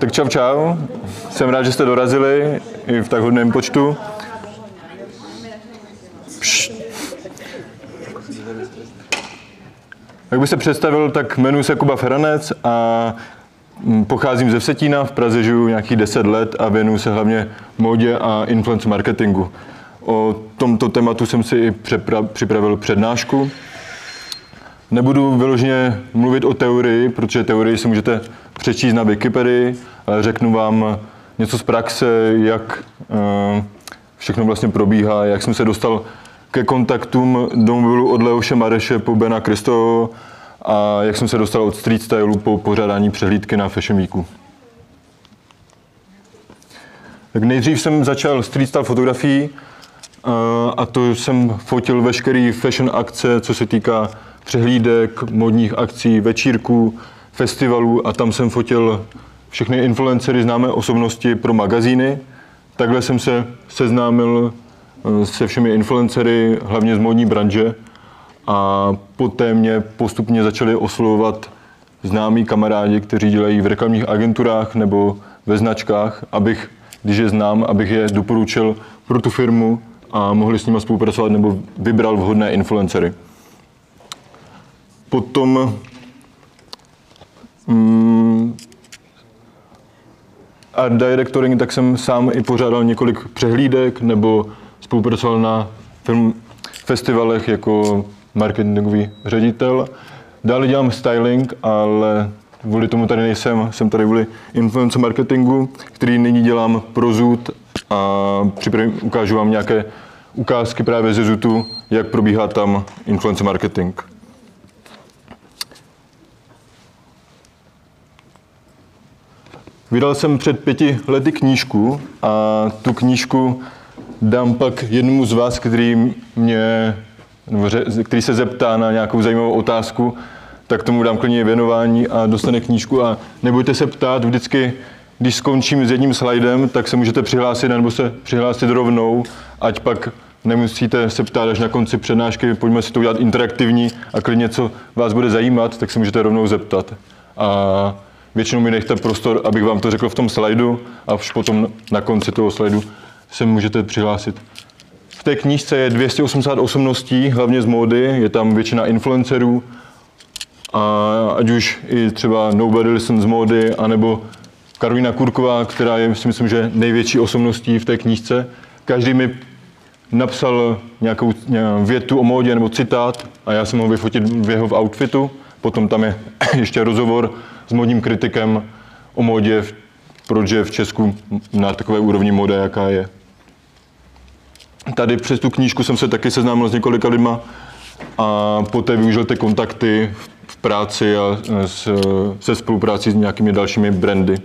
Tak čau čau, jsem rád, že jste dorazili i v tak hodném počtu. Jak bych se představil, tak jmenuji se Kuba Feranec a mm, pocházím ze Vsetína, v Praze žiju nějakých 10 let a věnuju se hlavně modě a influence marketingu. O tomto tématu jsem si i připravil přednášku. Nebudu vyloženě mluvit o teorii, protože teorii si můžete přečíst na Wikipedii, řeknu vám něco z praxe, jak eh, všechno vlastně probíhá, jak jsem se dostal ke kontaktům do mobilu od Leoše Mareše po Bena Kristo a jak jsem se dostal od street stylu po pořádání přehlídky na Fashion Weeku. Tak nejdřív jsem začal street style fotografií eh, a to jsem fotil veškerý fashion akce, co se týká přehlídek, modních akcí, večírků, festivalů a tam jsem fotil všechny influencery, známé osobnosti pro magazíny. Takhle jsem se seznámil eh, se všemi influencery, hlavně z modní branže a poté mě postupně začali oslovovat známí kamarádi, kteří dělají v reklamních agenturách nebo ve značkách, abych, když je znám, abych je doporučil pro tu firmu a mohli s nimi spolupracovat nebo vybral vhodné influencery. Potom mm, art directoring, tak jsem sám i pořádal několik přehlídek nebo spolupracoval na film festivalech jako marketingový ředitel. Dále dělám styling, ale kvůli tomu tady nejsem, jsem tady kvůli influence marketingu, který nyní dělám pro Zoot a připravím, ukážu vám nějaké ukázky právě ze Zootu, jak probíhá tam influence marketing. Vydal jsem před pěti lety knížku a tu knížku dám pak jednomu z vás, který mě, který se zeptá na nějakou zajímavou otázku, tak tomu dám klidně věnování a dostane knížku a nebojte se ptát vždycky, když skončím s jedním slidem, tak se můžete přihlásit nebo se přihlásit rovnou, ať pak nemusíte se ptát až na konci přednášky, pojďme si to udělat interaktivní a klidně, co vás bude zajímat, tak se můžete rovnou zeptat. A Většinou mi nechte prostor, abych vám to řekl v tom slajdu a už potom na konci toho slajdu se můžete přihlásit. V té knížce je 280 osobností, hlavně z módy, je tam většina influencerů, a ať už i třeba Nobody Listen z módy, anebo Karolina Kurková, která je, si myslím, že největší osobností v té knížce. Každý mi napsal nějakou větu o módě nebo citát a já jsem ho vyfotit v jeho outfitu. Potom tam je ještě rozhovor s modním kritikem o modě, proč je v Česku na takové úrovni moda, jaká je. Tady přes tu knížku jsem se taky seznámil s několika lidma a poté využil ty kontakty v práci a se spolupráci s nějakými dalšími brandy.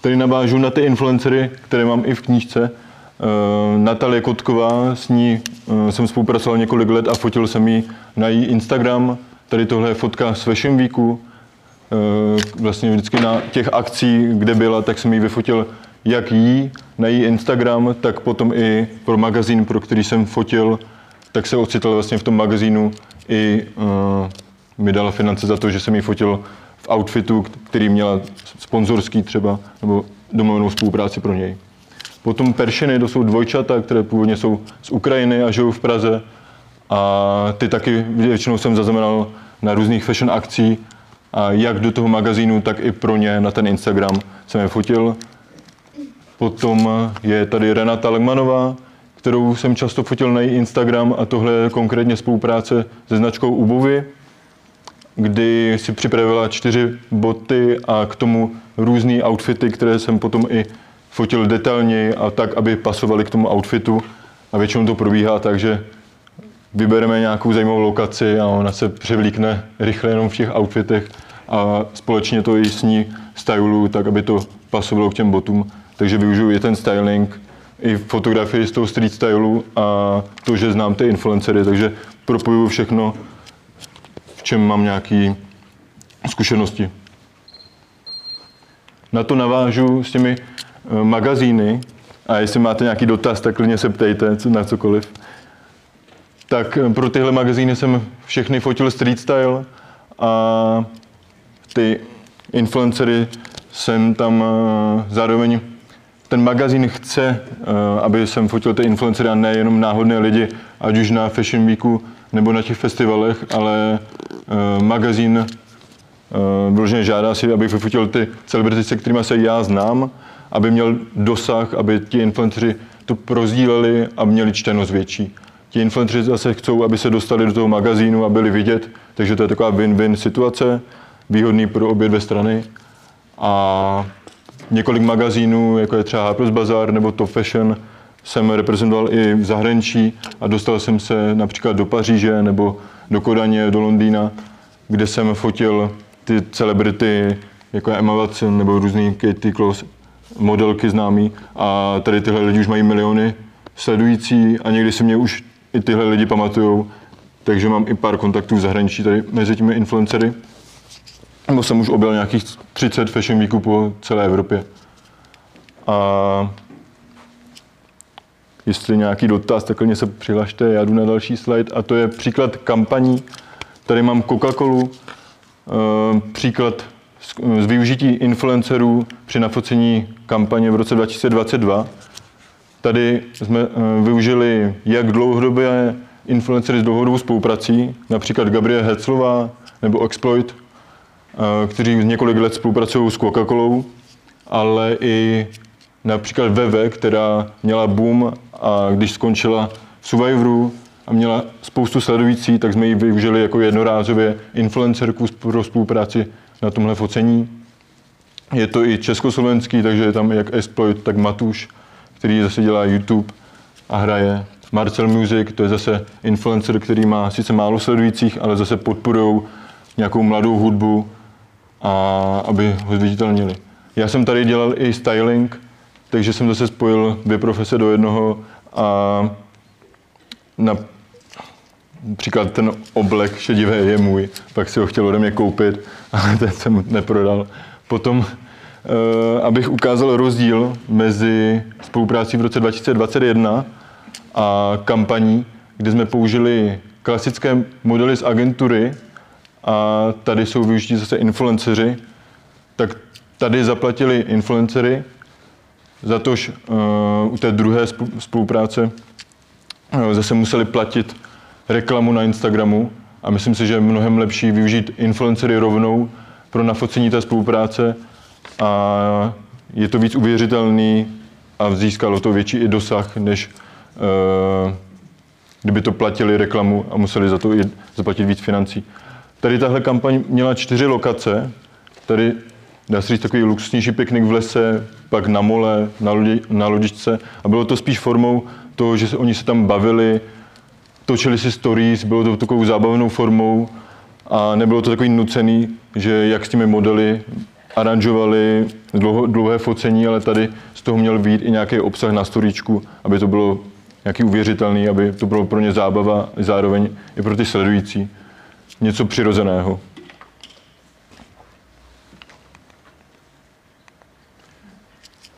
Tady navážu na ty influencery, které mám i v knížce. Eh, Natalie Kotková, s ní eh, jsem spolupracoval několik let a fotil jsem ji na její Instagram. Tady tohle je fotka z Fashion Weeku. Eh, vlastně vždycky na těch akcí, kde byla, tak jsem ji vyfotil jak jí na její Instagram, tak potom i pro magazín, pro který jsem fotil, tak se ocitl vlastně v tom magazínu i uh, mi dala finance za to, že jsem ji fotil v outfitu, který měla sponzorský třeba, nebo domluvenou spolupráci pro něj. Potom Peršiny, to jsou dvojčata, které původně jsou z Ukrajiny a žijou v Praze. A ty taky většinou jsem zaznamenal na různých fashion akcí. A jak do toho magazínu, tak i pro ně na ten Instagram jsem je fotil. Potom je tady Renata Legmanová, kterou jsem často fotil na její Instagram a tohle je konkrétně spolupráce se značkou Ubuvy, kdy si připravila čtyři boty a k tomu různé outfity, které jsem potom i fotil detailněji a tak, aby pasovali k tomu outfitu. A většinou to probíhá tak, že vybereme nějakou zajímavou lokaci a ona se převlíkne rychle jenom v těch outfitech a společně to i s ní stylu, tak aby to pasovalo k těm botům. Takže využiju i ten styling, i fotografii z toho street stylu a to, že znám ty influencery, takže propojuju všechno, v čem mám nějaké zkušenosti. Na to navážu s těmi Eh, magazíny, a jestli máte nějaký dotaz, tak klidně se ptejte na cokoliv. Tak eh, pro tyhle magazíny jsem všechny fotil street style a ty influencery jsem tam eh, zároveň ten magazín chce, eh, aby jsem fotil ty influencery a ne jenom náhodné lidi, ať už na Fashion Weeku nebo na těch festivalech, ale magazín vyloženě žádá si, abych vyfotil ty celebrity, se kterými se já znám, aby měl dosah, aby ti influenceři to prozdíleli a měli čtenost větší. Ti influenceři zase chcou, aby se dostali do toho magazínu a byli vidět, takže to je taková win-win situace, výhodný pro obě dvě strany. A několik magazínů, jako je třeba Harper's Bazaar nebo Top Fashion, jsem reprezentoval i v zahraničí a dostal jsem se například do Paříže nebo do Kodaně, do Londýna, kde jsem fotil ty celebrity, jako je Emma Watson nebo různý Katie Close, modelky známý a tady tyhle lidi už mají miliony sledující a někdy si mě už i tyhle lidi pamatujou, takže mám i pár kontaktů v zahraničí tady mezi těmi influencery. Nebo jsem už objel nějakých 30 fashion weeků po celé Evropě. A jestli nějaký dotaz, tak se přihlašte, já jdu na další slide. A to je příklad kampaní. Tady mám Coca-Colu, eh, příklad z využití influencerů při nafocení kampaně v roce 2022. Tady jsme eh, využili jak dlouhodobé influencery s dlouhodobou spoluprací, například Gabriel Hetzlová nebo Exploit, eh, kteří několik let spolupracují s Coca-Colou, ale i například Veve, která měla boom a když skončila v Survivoru a měla spoustu sledující, tak jsme ji využili jako jednorázově influencerku pro spolupráci na tomhle focení. Je to i československý, takže je tam jak Exploit, tak Matuš, který zase dělá YouTube a hraje. Marcel Music, to je zase influencer, který má sice málo sledujících, ale zase podporují nějakou mladou hudbu, a aby ho zviditelnili. Já jsem tady dělal i styling, takže jsem zase spojil dvě profese do jednoho a na Příklad ten oblek šedivé je můj, pak si ho chtěl ode mě koupit, ale ten jsem neprodal. Potom, abych ukázal rozdíl mezi spoluprácí v roce 2021 a kampaní, kde jsme použili klasické modely z agentury a tady jsou využití zase influenceři, tak tady zaplatili influencery, za tož uh, u té druhé spolupráce uh, zase museli platit reklamu na Instagramu a myslím si, že je mnohem lepší využít influencery rovnou pro nafocení té spolupráce a je to víc uvěřitelný a získalo to větší i dosah, než uh, kdyby to platili reklamu a museli za to i zaplatit víc financí. Tady tahle kampaň měla čtyři lokace. Tady dá se říct takový luxusnější piknik v lese, pak na mole, na, lodi, na lodičce. A bylo to spíš formou toho, že se, oni se tam bavili, točili si stories, bylo to takovou zábavnou formou a nebylo to takový nucený, že jak s těmi modely aranžovali dlouho, dlouhé focení, ale tady z toho měl být i nějaký obsah na storíčku, aby to bylo nějaký uvěřitelný, aby to bylo pro ně zábava, zároveň i pro ty sledující. Něco přirozeného.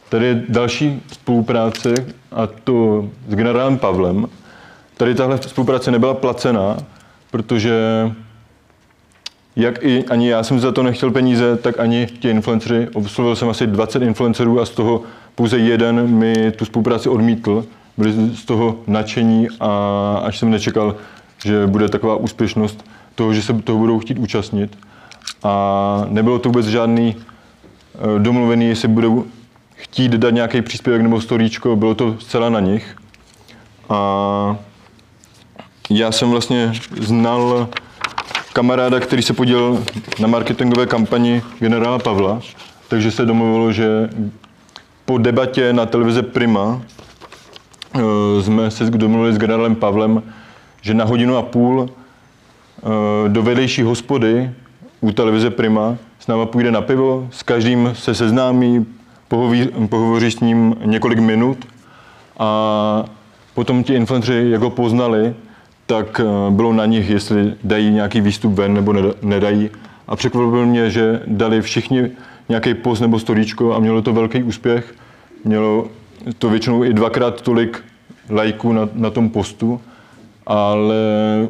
Tady je další spolupráce, a to s generálem Pavlem, Tady tahle spolupráce nebyla placená, protože jak i ani já jsem za to nechtěl peníze, tak ani ti influenceři. Oslovil jsem asi 20 influencerů a z toho pouze jeden mi tu spolupráci odmítl. Byli z toho nadšení a až jsem nečekal, že bude taková úspěšnost toho, že se toho budou chtít účastnit. A nebylo to vůbec žádný eh, domluvený, jestli budou chtít dát nějaký příspěvek nebo storíčko, bylo to zcela na nich. A já jsem vlastně znal kamaráda, který se podílel na marketingové kampani generála Pavla, takže se domluvilo, že po debatě na televize Prima eh, jsme se domluvili s generálem Pavlem, že na hodinu a půl eh, do vedlejší hospody u televize Prima s náma půjde na pivo, s každým se seznámí, pohoví, pohovoří s ním několik minut a potom ti influenceri, jak ho poznali, tak eh, bylo na nich, jestli dají nějaký výstup ven nebo nedají. A překvapilo mě, že dali všichni nějaký post nebo storíčko a mělo to velký úspěch. Mělo to většinou i dvakrát tolik lajků na, na tom postu, ale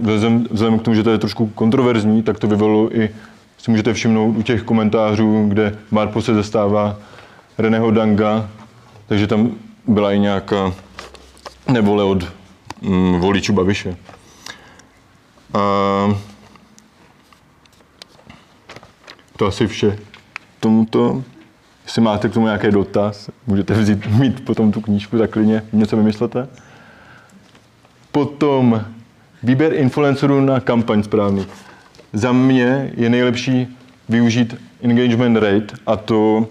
vzhledem, vzhledem k tomu, že to je trošku kontroverzní, tak to vyvolalo i si můžete všimnout u těch komentářů, kde Marpo se zastává Reného Danga, takže tam byla i nějaká nevole od mm, voličů Babiše. A to asi vše tomuto. Jestli máte k tomu nějaký dotaz, můžete vzít, mít potom tu knížku, tak klidně něco vymyslete. Potom výběr influencerů na kampaň správný. Za mě je nejlepší využít engagement rate a to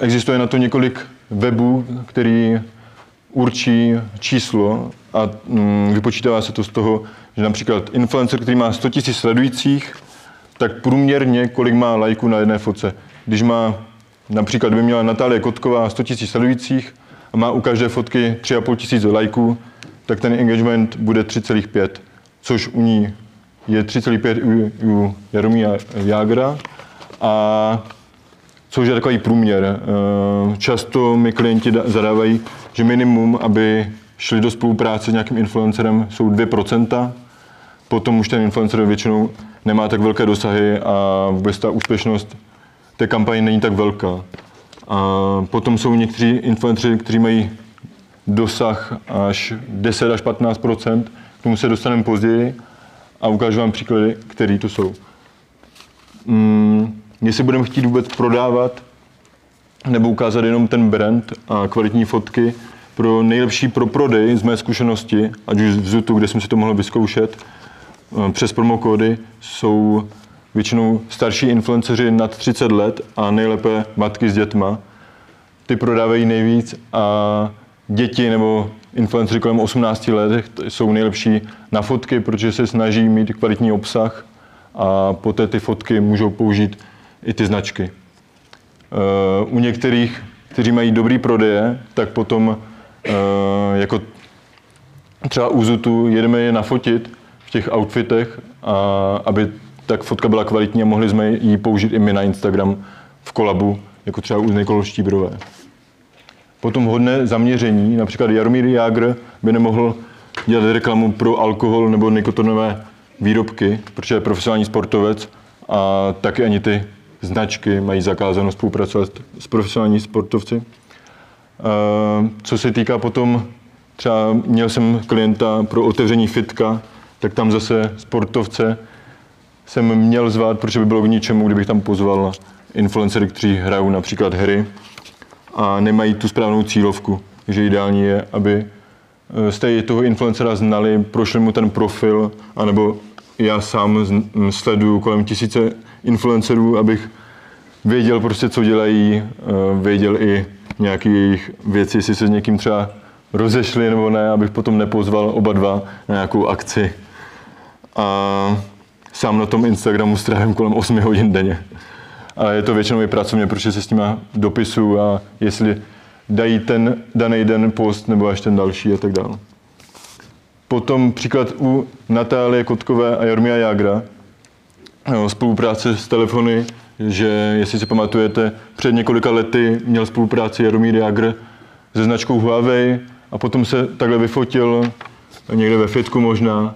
existuje na to několik webů, který určí číslo a mm, vypočítává se to z toho, že například influencer, který má 100 000 sledujících, tak průměrně kolik má lajků na jedné fotce. Když má například by měla Natálie Kotková 100 000 sledujících a má u každé fotky 3,5 tisíc lajků, tak ten engagement bude 3,5, což u ní je 3,5 u, u Jaromíra Jágra a což je takový průměr. Eh, často mi klienti zadávají, že minimum, aby šli do spolupráce s nějakým influencerem, jsou 2%. Potom už ten influencer většinou nemá tak velké dosahy a vůbec ta úspěšnost té kampaně není tak velká. A potom jsou někteří influenceři, kteří mají dosah až 10 až 15% k tomu se dostaneme později a ukážu vám příklady, které to jsou. Mm, jestli budeme chtít vůbec prodávat nebo ukázat jenom ten brand a kvalitní fotky pro nejlepší pro prodej z mé zkušenosti, ať už v Zutu, kde jsem si to mohl vyzkoušet, přes promokódy, jsou většinou starší influenceři nad 30 let a nejlépe matky s dětma. Ty prodávají nejvíc a děti nebo influenceři kolem 18 let jsou nejlepší na fotky, protože se snaží mít kvalitní obsah a poté ty fotky můžou použít i ty značky. Eh, u některých, kteří mají dobrý prodeje, tak potom eh, jako třeba u Zutu jedeme je nafotit v těch outfitech, a aby tak fotka byla kvalitní a mohli jsme ji použít i my na Instagram v kolabu, jako třeba u Nikolo Štíbrové. Potom hodné zaměření, například Jaromír Jágr by nemohl dělat reklamu pro alkohol nebo nikotinové výrobky, protože je profesionální sportovec a taky ani ty značky mají zakázáno spolupracovat s profesionální sportovci. Co se týká potom, třeba měl jsem klienta pro otevření fitka, tak tam zase sportovce jsem měl zvát, protože by bylo k ničemu, kdybych tam pozval influencery, kteří hrajou například hry a nemají tu správnou cílovku. Takže ideální je, aby eh, jste toho influencera znali, prošli mu ten profil, anebo já sám sleduju kolem tisíce influencerů, abych věděl prostě, co dělají, eh, věděl i nějaké jejich věci, jestli se s někým třeba rozešli nebo ne, abych potom nepozval oba dva na nějakou akci. A sám na tom Instagramu strávím kolem 8 hodin denně. A je to většinou i pracovně, protože se s nima dopisu a jestli dají ten daný den post nebo až ten další a tak dále. Potom příklad u Natálie Kotkové a Jarmia Jagra, spolupráce s telefony, že jestli si pamatujete, před několika lety měl spolupráci Jaromír Jagr se značkou Huawei a potom se takhle vyfotil někde ve fitku možná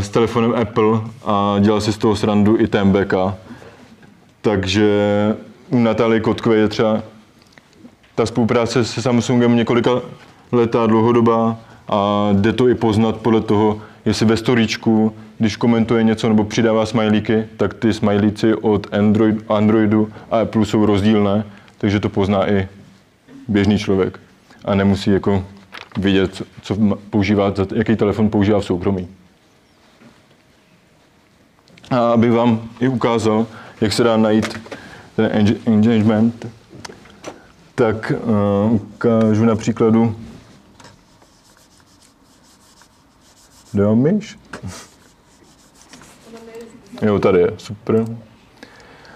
s telefonem Apple a dělal si z toho srandu i TMBK. Takže u Natálie Kotkové je třeba ta spolupráce se Samsungem několika letá dlouhodobá a jde to i poznat podle toho, jestli ve storíčku, když komentuje něco nebo přidává smajlíky, tak ty smajlíci od Android, Androidu a Apple jsou rozdílné, takže to pozná i běžný člověk a nemusí jako vidět, co používá, jaký telefon používá v soukromí a aby vám i ukázal, jak se dá najít ten engagement, tak uh, ukážu na příkladu mám myš? Jo, tady je, super.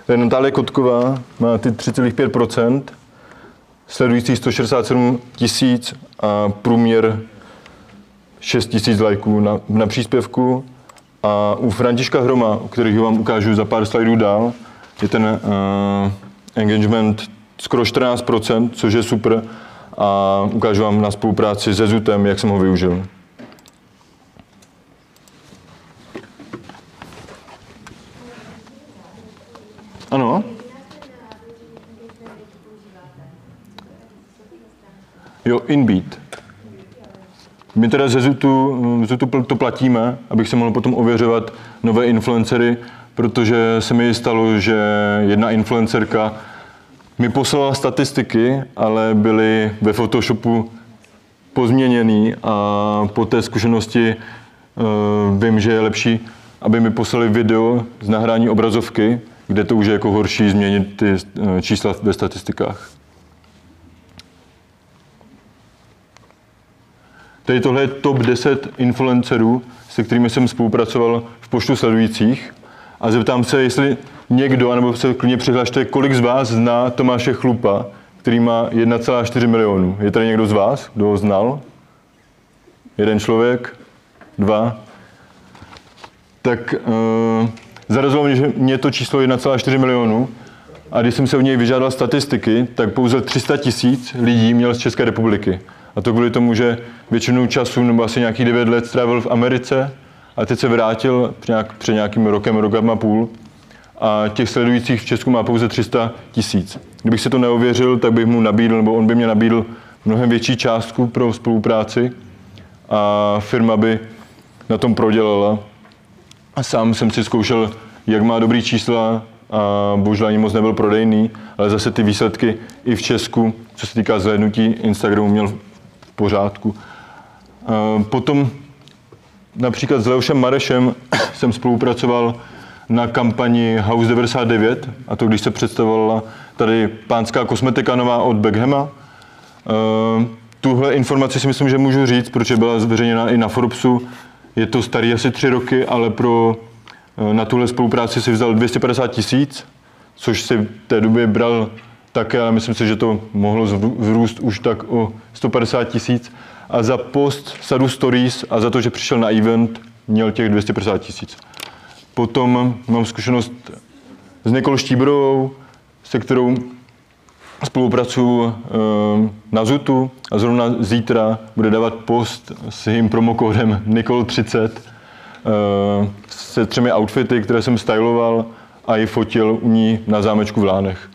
Tady Natálie Kotková má ty 3,5%, sledující 167 tisíc a průměr 6 tisíc lajků na, na příspěvku a u Františka Hroma, o kterých vám ukážu za pár slajdů dál, je ten uh, engagement skoro 14%, což je super. A ukážu vám na spolupráci se Zutem, jak jsem ho využil. Ano? Jo, Inbeat. My teda ze Zutu, Zutu to platíme, abych se mohl potom ověřovat nové influencery, protože se mi stalo, že jedna influencerka mi poslala statistiky, ale byly ve Photoshopu pozměněný a po té zkušenosti uh, vím, že je lepší, aby mi poslali video z nahrání obrazovky, kde to už je jako horší změnit ty uh, čísla ve statistikách. Tady tohle je top 10 influencerů, se kterými jsem spolupracoval v počtu sledujících. A zeptám se, jestli někdo, anebo se klidně přihlašte, kolik z vás zná Tomáše Chlupa, který má 1,4 milionu. Je tady někdo z vás, kdo ho znal? Jeden člověk? Dva? Tak uh, zarazilo mě, že mě to číslo 1,4 milionu a když jsem se od něj vyžádal statistiky, tak pouze 300 tisíc lidí měl z České republiky. A to kvůli tomu, že většinu času, nebo asi nějakých 9 let strávil v Americe a teď se vrátil před, nějak, před nějakým rokem, rokem a půl a těch sledujících v Česku má pouze 300 tisíc. Kdybych se to neověřil, tak bych mu nabídl, nebo on by mě nabídl mnohem větší částku pro spolupráci a firma by na tom prodělala. A sám jsem si zkoušel, jak má dobrý čísla a bohužel ani moc nebyl prodejný, ale zase ty výsledky i v Česku, co se týká zhlédnutí Instagramu, měl pořádku. Potom například s Leošem Marešem jsem spolupracoval na kampani House 99, a to když se představovala tady pánská kosmetika nová od Beckhama. Uh, tuhle informaci si myslím, že můžu říct, protože byla zveřejněna i na Forbesu. Je to starý asi tři roky, ale pro, uh, na tuhle spolupráci si vzal 250 tisíc, což si v té době bral také, ale myslím si, že to mohlo zrůst už tak o 150 tisíc. A za post sadu stories a za to, že přišel na event, měl těch 250 tisíc. Potom mám zkušenost s Nikolou Štíbrovou, se kterou spolupracuju eh, na Zutu a zrovna zítra bude dávat post s jejím promokódem Nikol30 eh, se třemi outfity, které jsem styloval a ji fotil u ní na zámečku v Lánech.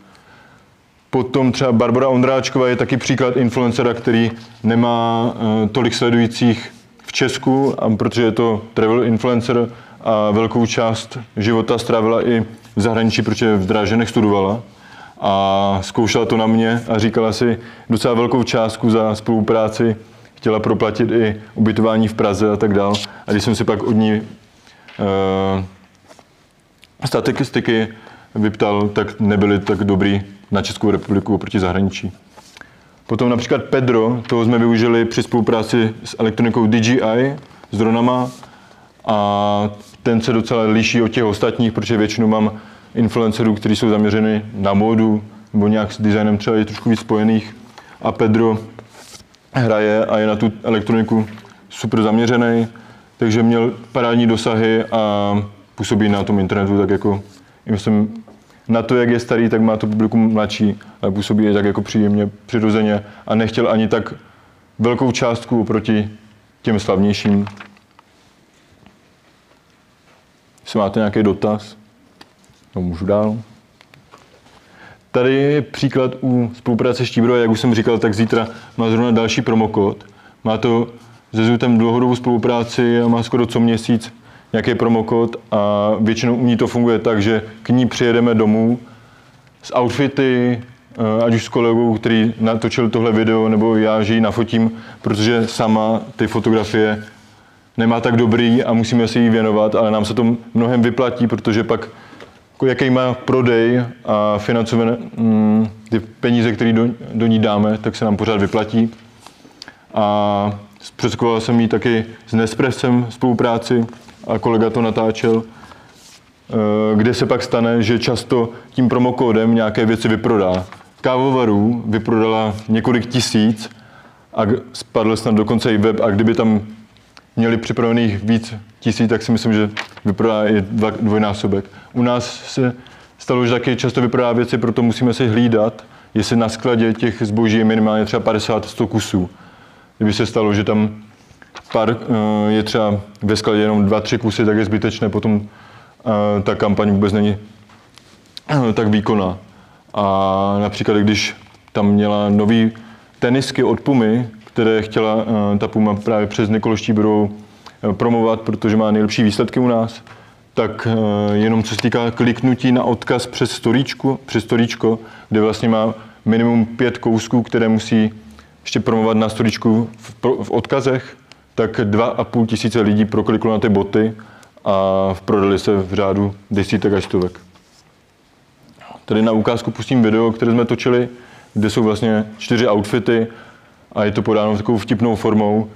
Potom třeba Barbara Ondráčková je taky příklad influencera, který nemá eh, tolik sledujících v Česku, protože je to travel influencer, a velkou část života strávila i v zahraničí, protože v Dráženech studovala a zkoušela to na mě a říkala si docela velkou částku za spolupráci, chtěla proplatit i ubytování v Praze a tak dál. A když jsem si pak od ní uh, statistiky vyptal, tak nebyly tak dobrý na Českou republiku oproti zahraničí. Potom například Pedro, toho jsme využili při spolupráci s elektronikou DJI, s dronama a ten se docela liší od těch ostatních, protože většinou mám influencerů, kteří jsou zaměřeny na módu nebo nějak s designem třeba je trošku víc spojených. A Pedro hraje a je na tu elektroniku super zaměřený, takže měl parádní dosahy a působí na tom internetu tak jako, myslím, na to, jak je starý, tak má to publikum mladší, ale působí je tak jako příjemně, přirozeně a nechtěl ani tak velkou částku oproti těm slavnějším. Jestli máte nějaký dotaz, no můžu dál. Tady je příklad u spolupráce Štíbro, jak už jsem říkal, tak zítra má zrovna další promokód. Má to se Zutem dlouhodobou spolupráci a má skoro co měsíc nějaký promokód a většinou u ní to funguje tak, že k ní přijedeme domů s outfity, eh, ať už s kolegou, který natočil tohle video, nebo já, že ji nafotím, protože sama ty fotografie nemá tak dobrý a musíme si jí věnovat, ale nám se to mnohem vyplatí, protože pak jako jaký má prodej a financované mm, ty peníze, které do, do ní dáme, tak se nám pořád vyplatí. A zprostředkoval jsem jí taky s Nespressem spolupráci a kolega to natáčel, eh, kde se pak stane, že často tím promokódem nějaké věci vyprodá. Kávovarů vyprodala několik tisíc a spadl snad dokonce i web a kdyby tam měli připravených víc tisíc, tak si myslím, že vyprodá i dva, dvojnásobek. U nás se stalo, že taky často vyprodá věci, proto musíme si hlídat, jestli na skladě těch zboží je minimálně třeba 50-100 kusů. Kdyby se stalo, že tam pár, eh, je třeba ve skladě jenom dva, tři kusy, tak je zbytečné, potom eh, ta kampaň vůbec není eh, tak výkonná. A například, když tam měla nový tenisky od Pumy, které chtěla ta Puma právě přes Nikol Štíbrovou promovat, protože má nejlepší výsledky u nás, tak jenom co se týká kliknutí na odkaz přes storíčku, přes storíčko, kde vlastně má minimum pět kousků, které musí ještě promovat na storíčku v, v odkazech, tak dva a půl tisíce lidí prokliklo na ty boty a prodali se v řádu desítek až stovek. Tady na ukázku pustím video, které jsme točili, kde jsou vlastně čtyři outfity a je to podáno takovou vtipnou formou.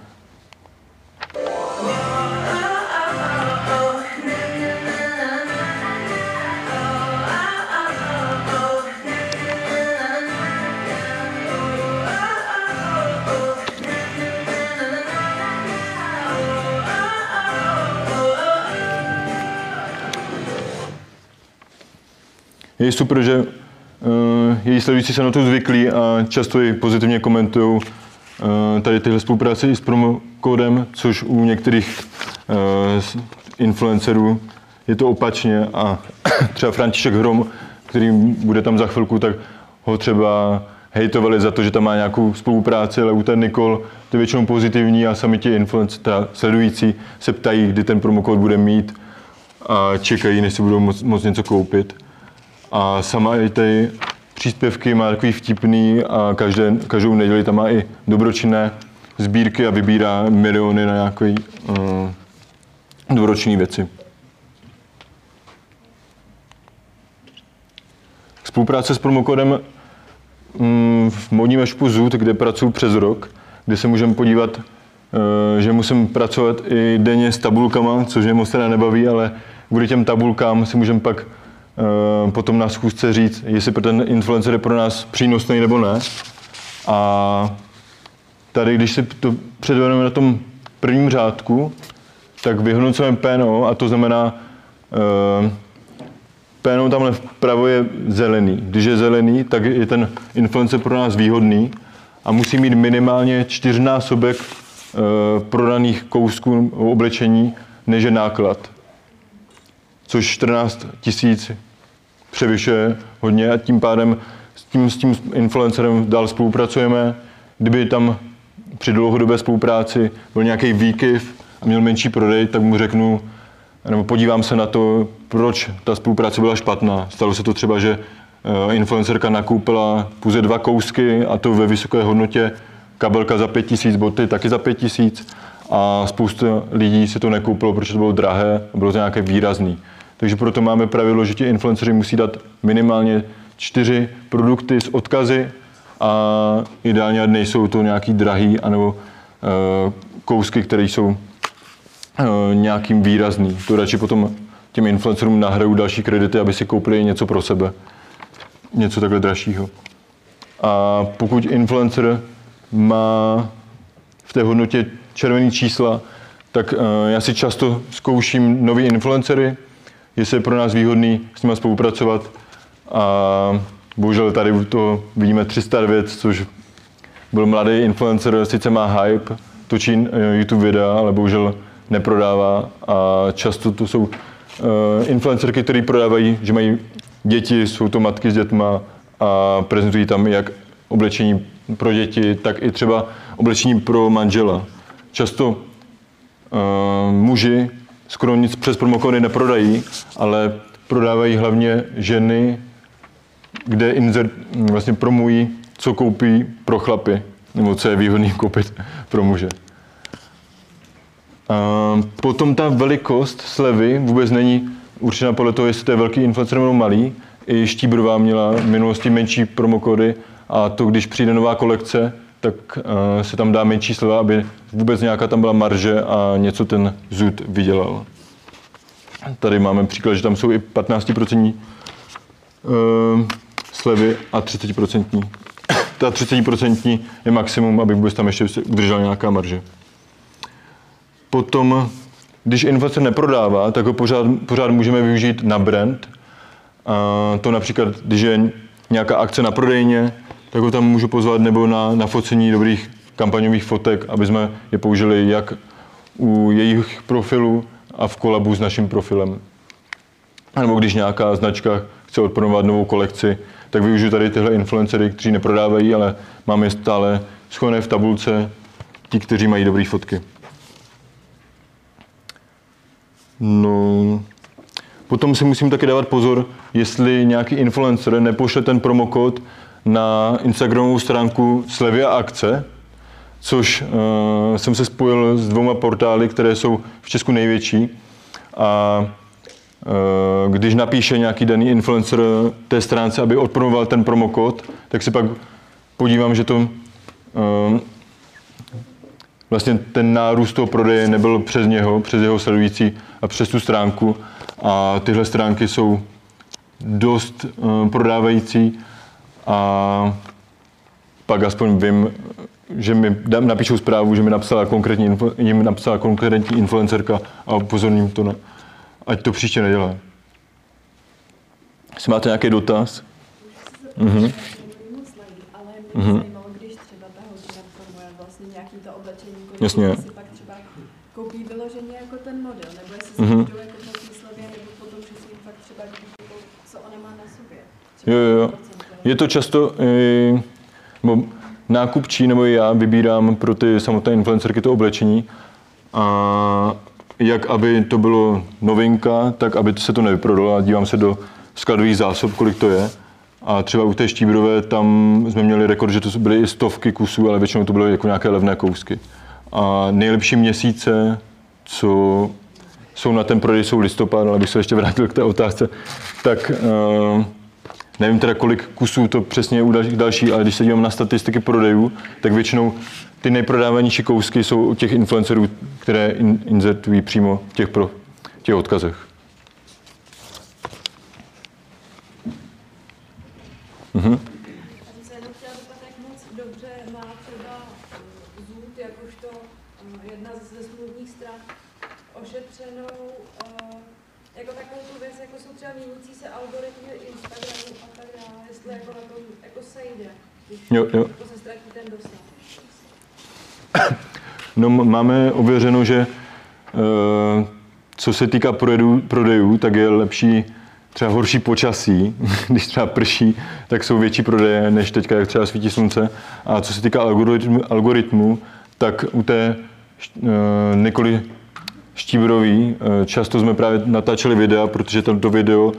Je super, že uh, její sledující se na to zvyklí a často ji pozitivně komentují uh, tady tyhle spolupráce i s promokódem, což u některých uh, influencerů je to opačně a třeba František Hrom, který bude tam za chvilku, tak ho třeba hejtovali za to, že tam má nějakou spolupráci, ale u té Nikol je většinou pozitivní a sami ti influencer, sledující se ptají, kdy ten promokód bude mít a čekají, než si budou moc, moc něco koupit. A sama i ty příspěvky má takový vtipný a každé, každou neděli tam má i dobročinné sbírky a vybírá miliony na nějaké uh, dobročinné věci. Spolupráce s promokodem um, v modním ešpu ZUT, kde pracuji přes rok, kde se můžeme podívat, uh, že musím pracovat i denně s tabulkama, což mě moc teda nebaví, ale kvůli těm tabulkám si můžeme pak potom na schůzce říct, jestli ten influencer je pro nás přínosný nebo ne. A tady, když si to předvedeme na tom prvním řádku, tak vyhodnocujeme PNO a to znamená, eh, PNO tamhle vpravo je zelený. Když je zelený, tak je ten influencer pro nás výhodný a musí mít minimálně čtyřnásobek uh, prodaných kousků oblečení, než je náklad což 14 tisíc převyšuje hodně a tím pádem s tím, s tím influencerem dál spolupracujeme. Kdyby tam při dlouhodobé spolupráci byl nějaký výkyv a měl menší prodej, tak mu řeknu, nebo podívám se na to, proč ta spolupráce byla špatná. Stalo se to třeba, že eh, influencerka nakoupila pouze dva kousky a to ve vysoké hodnotě kabelka za pět tisíc, boty taky za pět tisíc a spousta lidí si to nekoupilo, protože to bylo drahé a bylo to nějaké výrazný. Takže proto máme pravidlo, že ti influenceři musí dát minimálně čtyři produkty s odkazy a ideálně nejsou to nějaký drahý anebo uh, kousky, které jsou uh, nějakým výrazný. To radši potom těm influencerům nahrajou další kredity, aby si koupili něco pro sebe. Něco takhle dražšího. A pokud influencer má v té hodnotě červený čísla, tak uh, já si často zkouším nový influencery, jestli je pro nás výhodný s nimi spolupracovat. A bohužel tady to vidíme 309, což byl mladý influencer, sice má hype, točí eh, YouTube videa, ale bohužel neprodává a často to jsou uh, influencerky, které prodávají, že mají děti, jsou to matky s dětma a prezentují tam jak oblečení pro děti, tak i třeba oblečení pro manžela. Často uh, muži skoro nic přes promokody neprodají, ale prodávají hlavně ženy, kde insert, vlastně promují, co koupí pro chlapy, nebo co je výhodný koupit pro muže. A potom ta velikost slevy vůbec není určena podle toho, jestli to je velký influencer nebo malý. I Štíbrová měla v minulosti menší promokody a to, když přijde nová kolekce, tak uh, se tam dá menší sleva, aby vůbec nějaká tam byla marže a něco ten zud vydělal. Tady máme příklad, že tam jsou i 15% uh, slevy a 30%. Ta 30% je maximum, aby vůbec tam ještě udržela nějaká marže. Potom, když inflace neprodává, tak ho pořád, pořád můžeme využít na brand. A to například, když je nějaká akce na prodejně, tak ho tam můžu pozvat nebo na, na focení dobrých kampaňových fotek, aby jsme je použili jak u jejich profilů a v kolabu s naším profilem. Nebo když nějaká značka chce odpromovat novou kolekci, tak využiju tady tyhle influencery, kteří neprodávají, ale máme stále schované v tabulce ti, kteří mají dobré fotky. No, potom si musím taky dávat pozor, jestli nějaký influencer nepošle ten promokód na Instagramovou stránku Slevia akce, což uh, jsem se spojil s dvouma portály, které jsou v Česku největší. A uh, když napíše nějaký daný influencer té stránce, aby odpromoval ten promokód, tak si pak podívám, že to uh, vlastně ten nárůst toho prodeje nebyl přes něho, přes jeho sledující a přes tu stránku. A tyhle stránky jsou dost uh, prodávající a pak aspoň vím, že mi napíšou zprávu, že mi napsala konkrétní, jim napsala konkrétní influencerka a upozorním to, na, ať to příště nedělá. Jestli máte nějaký dotaz? Mhm. To kolik Jasně. pak třeba koupí vyloženě jako ten model, nebo jestli mm-hmm. jako Číslově, nebo potom fakt třeba co ona má na sobě. Jo, jo, jo. Je to často, e, bo nákupčí nebo já vybírám pro ty samotné influencerky to oblečení a jak aby to bylo novinka, tak aby se to nevyprodalo dívám se do skladových zásob, kolik to je. A třeba u té štíbrové tam jsme měli rekord, že to byly i stovky kusů, ale většinou to byly jako nějaké levné kousky. A nejlepší měsíce, co jsou na ten prodej, jsou listopad, ale bych se ještě vrátil k té otázce, tak uh, nevím teda, kolik kusů to přesně je u další, ale když se dívám na statistiky prodejů, tak většinou ty nejprodávanější kousky jsou u těch influencerů, které in, inzertují přímo v těch, pro, těch odkazech. Mhm. Eh, eh, jedna ze smluvních stran, ošetřenou uh, jako takovou tu věc, jako jsou třeba měnící se algoritmy Instagramu a tak dále, jestli jako na tom jako sejde, když jo, jo. Jako se ztratí ten dosah. No, máme ověřeno, že uh, co se týká prodejů, prodejů, tak je lepší třeba horší počasí, když třeba prší, tak jsou větší prodeje, než teďka, jak třeba svítí slunce. A co se týká algoritmu, algoritmu tak u té uh, Nikoli Štíbrový, uh, často jsme právě natáčeli videa, protože to video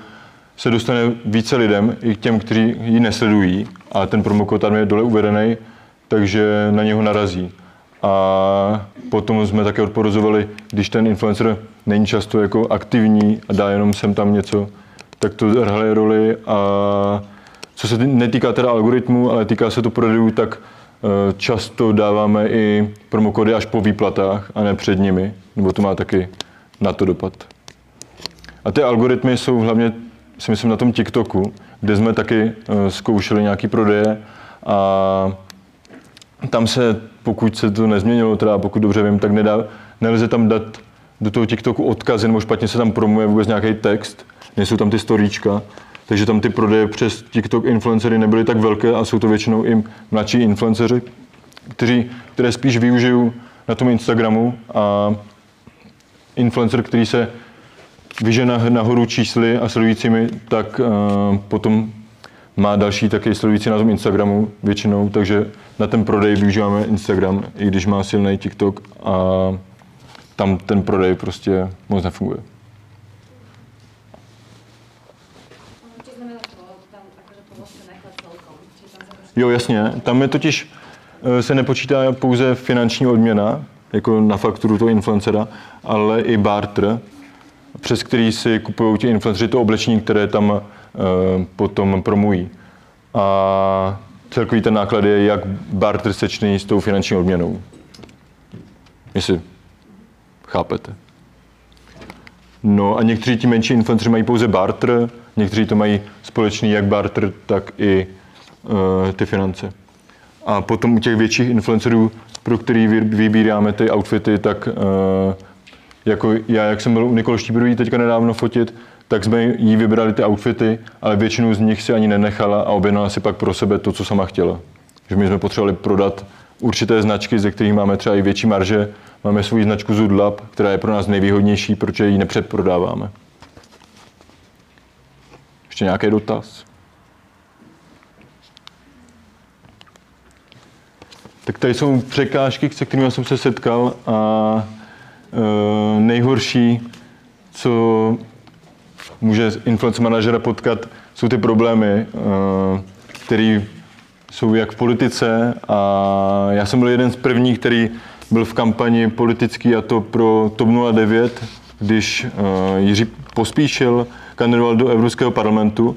se dostane více lidem, i těm, kteří ji nesledují, a ten promokód tam je dole uvedený, takže na něho narazí. A potom jsme také odporozovali, když ten influencer není často jako aktivní a dá jenom sem tam něco, tak to hraje roli a co se netýká teda algoritmu, ale týká se to prodejů, tak eh, často dáváme i promokody až po výplatách a ne před nimi, nebo to má taky na to dopad. A ty algoritmy jsou hlavně, si myslím, na tom TikToku, kde jsme taky eh, zkoušeli nějaký prodeje a tam se, pokud se to nezměnilo, teda pokud dobře vím, tak nedá, nelze tam dát do toho TikToku odkazy, nebo špatně se tam promuje vůbec nějaký text, nejsou tam ty storíčka, takže tam ty prodeje přes TikTok influencery nebyly tak velké a jsou to většinou i mladší influenceři, kteří, které spíš využiju na tom Instagramu a influencer, který se vyžene nahoru čísly a sledujícími, tak uh, potom má další taky sledující na tom Instagramu většinou, takže na ten prodej využíváme Instagram, i když má silný TikTok a tam ten prodej prostě moc nefunguje. Jo, jasně. Tam je totiž, eh, se nepočítá pouze finanční odměna, jako na fakturu toho influencera, ale i barter, přes který si kupují ti influenceři to oblečení, které tam uh, potom promují. A celkový ten náklad je jak barter sečný s tou finanční odměnou. Jestli chápete. No a někteří ti menší influenceři mají pouze barter, někteří to mají společný jak barter, tak i ty finance. A potom u těch větších influencerů, pro který vybíráme ty outfity, tak uh, jako já, jak jsem byl u Nikol Štíbrový teďka nedávno fotit, tak jsme jí vybrali ty outfity, ale většinu z nich si ani nenechala a objednala si pak pro sebe to, co sama chtěla. Že my jsme potřebovali prodat určité značky, ze kterých máme třeba i větší marže. Máme svou značku Zudlab, která je pro nás nejvýhodnější, protože ji nepředprodáváme. Ještě nějaký dotaz? Tak tady jsou překážky, se kterými jsem se setkal a e, nejhorší, co může influence manažera potkat, jsou ty problémy, e, které jsou jak v politice a já jsem byl jeden z prvních, který byl v kampani politický a to pro TOP 09, když uh, Jiří Pospíšil kandidoval do Evropského parlamentu,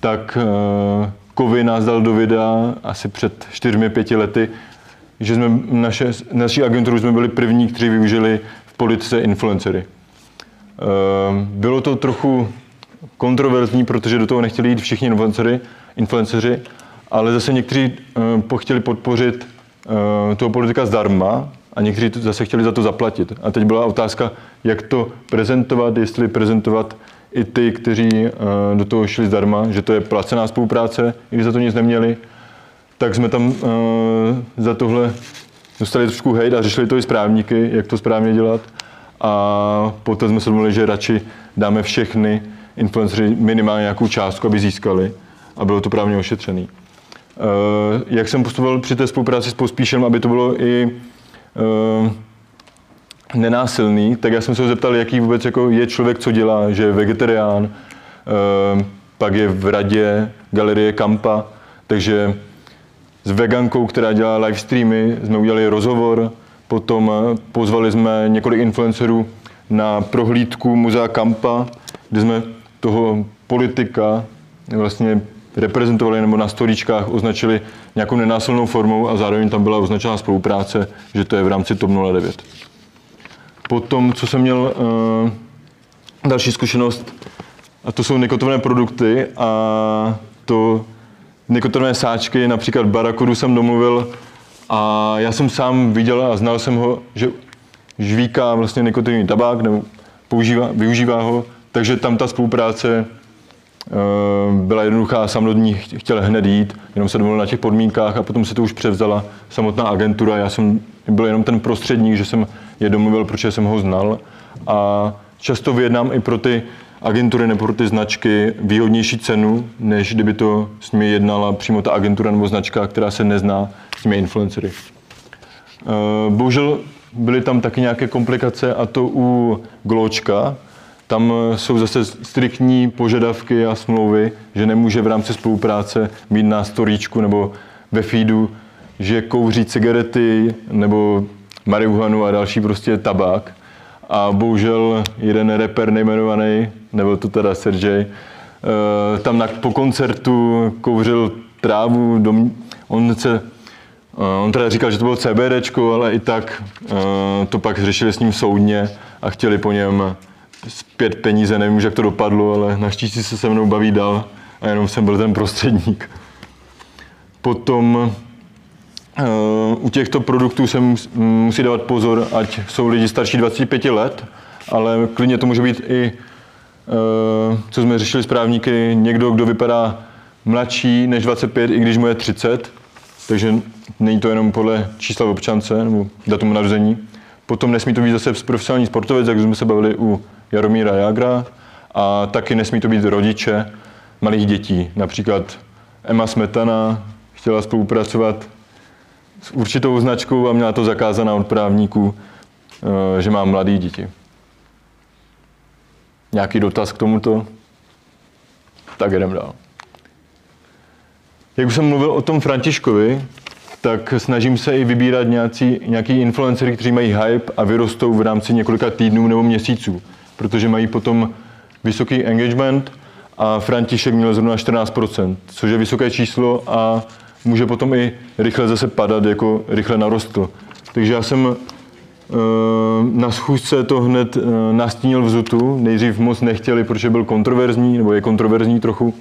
tak uh, Kovy nás dal do videa asi před čtyřmi, pěti lety, že jsme naše, naší agenturu jsme byli první, kteří využili v politice influencery. Uh, bylo to trochu kontroverzní, protože do toho nechtěli jít všichni influencery, influenceři, ale zase někteří uh, chtěli podpořit uh, toho politika zdarma a někteří zase chtěli za to zaplatit. A teď byla otázka, jak to prezentovat, jestli prezentovat i ty, kteří do toho šli zdarma, že to je placená spolupráce, i když za to nic neměli, tak jsme tam uh, za tohle dostali trošku hejt a řešili to i správníky, jak to správně dělat. A poté jsme se domluvili, že radši dáme všechny influencery minimálně nějakou částku, aby získali a bylo to právně ošetřený. Uh, jak jsem postupoval při té spolupráci s Pospíšem, aby to bylo i uh, nenásilný, tak já jsem se ho zeptal, jaký vůbec jako je člověk, co dělá, že je vegetarián, pak je v radě galerie Kampa, takže s vegankou, která dělá live streamy, jsme udělali rozhovor, potom pozvali jsme několik influencerů na prohlídku muzea Kampa, kde jsme toho politika vlastně reprezentovali nebo na stolíčkách označili nějakou nenásilnou formou a zároveň tam byla označena spolupráce, že to je v rámci TOP 09. Potom, co jsem měl uh, další zkušenost, a to jsou nikotinové produkty a to nikotinové sáčky, například Barakudu jsem domluvil a já jsem sám viděl a znal jsem ho, že žvíká vlastně nikotinový tabák nebo používá, využívá ho, takže tam ta spolupráce Eh, byla jednoduchá, sam do ní chtěl hned jít, jenom se domluvil na těch podmínkách a potom se to už převzala samotná agentura. Já jsem byl jenom ten prostředník, že jsem je domluvil, protože jsem ho znal. A často vyjednám i pro ty agentury nebo pro ty značky výhodnější cenu, než kdyby to s nimi jednala přímo ta agentura nebo značka, která se nezná s těmi influencery. Eh, bohužel byly tam taky nějaké komplikace a to u Gločka, tam eh, jsou zase striktní požadavky a smlouvy, že nemůže v rámci spolupráce mít na storíčku nebo ve feedu, že kouří cigarety nebo marihuanu a další prostě tabák. A bohužel jeden reper nejmenovaný, nebo to teda Sergej, eh, tam na, po koncertu kouřil trávu, dom, on se eh, On teda říkal, že to bylo CBDčko, ale i tak to pak řešili s ním soudně a chtěli po něm zpět peníze, nevím jak to dopadlo, ale naštěstí se se mnou baví dál a jenom jsem byl ten prostředník. Potom u těchto produktů se musí dávat pozor, ať jsou lidi starší 25 let, ale klidně to může být i, uh, co jsme řešili s právníky, někdo, kdo vypadá mladší než 25, i když mu je 30, takže není to jenom podle čísla v občance nebo datumu narození. Potom nesmí to být zase profesionální sportovec, jak jsme se bavili u Jaromíra Jagra a taky nesmí to být rodiče malých dětí. Například Emma Smetana chtěla spolupracovat s určitou značkou a měla to zakázaná od právníků, eh, že má mladé děti. Nějaký dotaz k tomuto? Tak jdem dál. Jak už jsem mluvil o tom Františkovi, tak snažím se i vybírat nějací, nějaký influencery, kteří mají hype a vyrostou v rámci několika týdnů nebo měsíců protože mají potom vysoký engagement a František měl zrovna 14%, což je vysoké číslo a může potom i rychle zase padat, jako rychle narostl. Takže já jsem eh, na schůzce to hned eh, nastínil v Zutu. Nejdřív moc nechtěli, protože byl kontroverzní, nebo je kontroverzní trochu.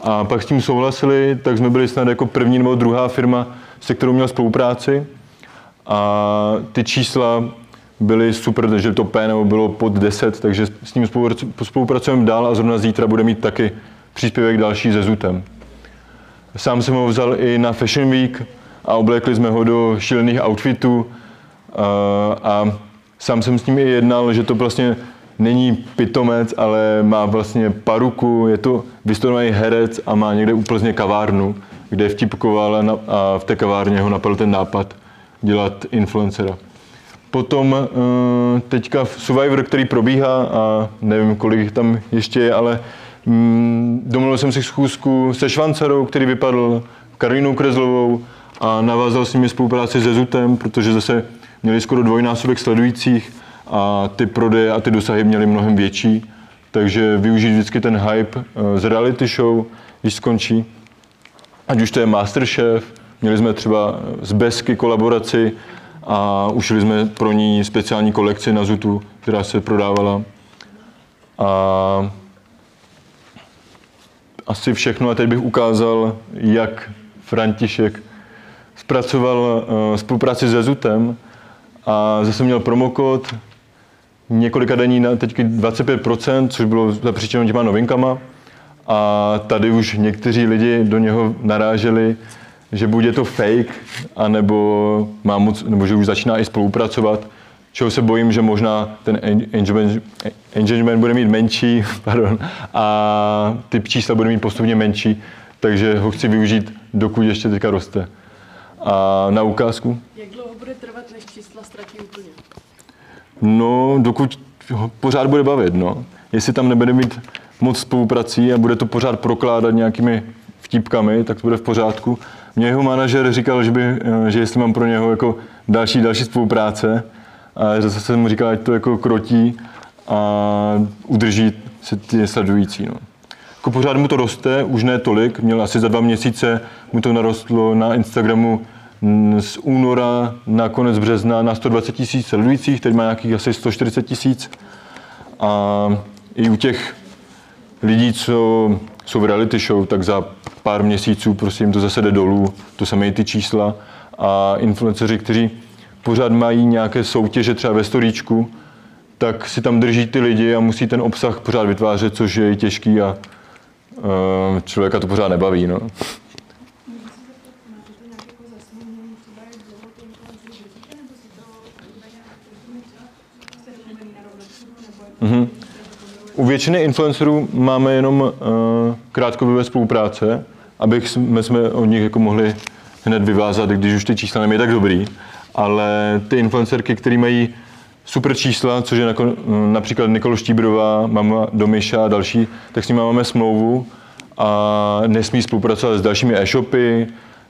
A pak s tím souhlasili, tak jsme byli snad jako první nebo druhá firma, se kterou měl spolupráci. A ty čísla byly super, že to P nebo bylo pod 10, takže s ním spolupracujeme dál a zrovna zítra bude mít taky příspěvek další se Zutem. Sám jsem ho vzal i na Fashion Week a oblekli jsme ho do šílených outfitů a, sám jsem s ním i jednal, že to vlastně není pitomec, ale má vlastně paruku, je to vystudovaný herec a má někde úplně kavárnu, kde vtipkoval a, a v té kavárně ho napadl ten nápad dělat influencera. Potom eh, teďka v Survivor, který probíhá a nevím, kolik tam ještě je, ale domluvil jsem si schůzku se Švancarou, který vypadl Karinou Krezlovou a navázal s nimi spolupráci se Zutem, protože zase měli skoro dvojnásobek sledujících a ty prodeje a ty dosahy měly mnohem větší. Takže využít vždycky ten hype eh, z reality show, když skončí. Ať už to je Masterchef, měli jsme třeba z Besky kolaboraci a ušili jsme pro ní speciální kolekci na Zutu, která se prodávala. A asi všechno. A teď bych ukázal, jak František zpracoval uh, spolupráci se Zutem a zase měl promokód několika dení na teď 25%, což bylo zapříčeno těma novinkama. A tady už někteří lidi do něho naráželi, že buď je to fake, anebo, má moc, nebo že už začíná i spolupracovat, čeho se bojím, že možná ten engagement, bude mít menší pardon, a ty čísla bude mít postupně menší, takže ho chci využít, dokud ještě teďka roste. A na ukázku? Jak dlouho bude trvat, než čísla ztratí úplně? No, dokud ho pořád bude bavit, no. Jestli tam nebude mít moc spoluprací a bude to pořád prokládat nějakými vtipkami, tak to bude v pořádku. Mě jeho manažer říkal, že, by, že jestli mám pro něho jako další, další spolupráce, a zase jsem mu říkal, ať to jako krotí a udrží se ty sledující. No. Jako pořád mu to roste, už ne tolik, měl asi za dva měsíce, mu to narostlo na Instagramu z února na konec března na 120 tisíc sledujících, teď má nějakých asi 140 tisíc. A i u těch lidí, co jsou v reality show, tak za pár měsíců prostě jim to zase jde dolů, to samé ty čísla. A influenceři, kteří pořád mají nějaké soutěže třeba ve storíčku, tak si tam drží ty lidi a musí ten obsah pořád vytvářet, což je těžký a uh, člověka to pořád nebaví. No. Mm-hmm. U většiny influencerů máme jenom uh, krátkodobé spolupráce, abych jsme, jsme od nich jako mohli hned vyvázat, když už ty čísla nemají tak dobrý. Ale ty influencerky, které mají super čísla, což je například Nikol Štíbrová, mama Domiša a další, tak s nimi máme smlouvu a nesmí spolupracovat s dalšími e-shopy.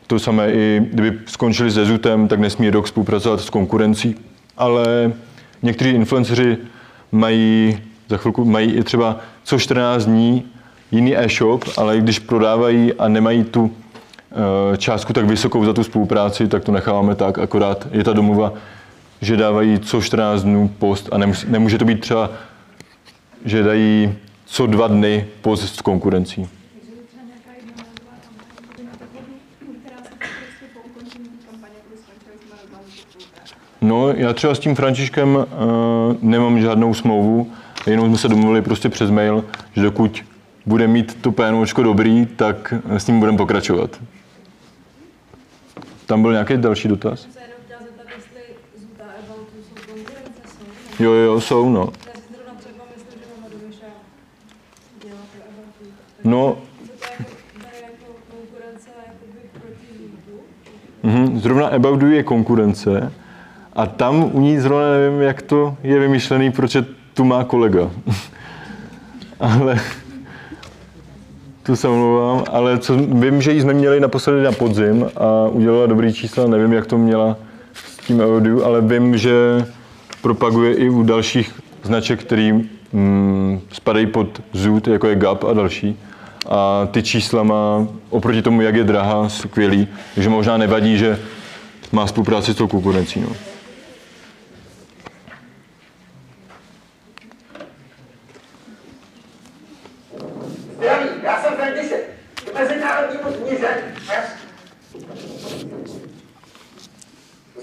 To samé i kdyby skončili se Zutem, tak nesmí rok spolupracovat s konkurencí. Ale někteří influenceři mají za chvilku mají i třeba co 14 dní jiný e-shop, ale když prodávají a nemají tu částku tak vysokou za tu spolupráci, tak to necháváme tak, akorát je ta domluva, že dávají co 14 dnů post a nemusí, nemůže to být třeba, že dají co dva dny post s konkurencí. No, já třeba s tím Františkem uh, nemám žádnou smlouvu, jenom jsme se domluvili prostě přes mail, že dokud bude mít to PNOčko dobrý, tak s ním budeme pokračovat. Tam byl nějaký další dotaz? Jo, jo, jsou, no. No, Mm-hmm. Zrovna About je konkurence a tam u ní zrovna nevím, jak to je vymyšlený, proč tu má kolega. ale tu se omlouvám, ale co, vím, že ji jsme měli naposledy na podzim a udělala dobrý čísla, nevím, jak to měla s tím audio, ale vím, že propaguje i u dalších značek, který mm, spadají pod Zoot, jako je Gap a další. A ty čísla má oproti tomu, jak je drahá, skvělý, takže možná nevadí, že má spolupráci s tou konkurencí. No.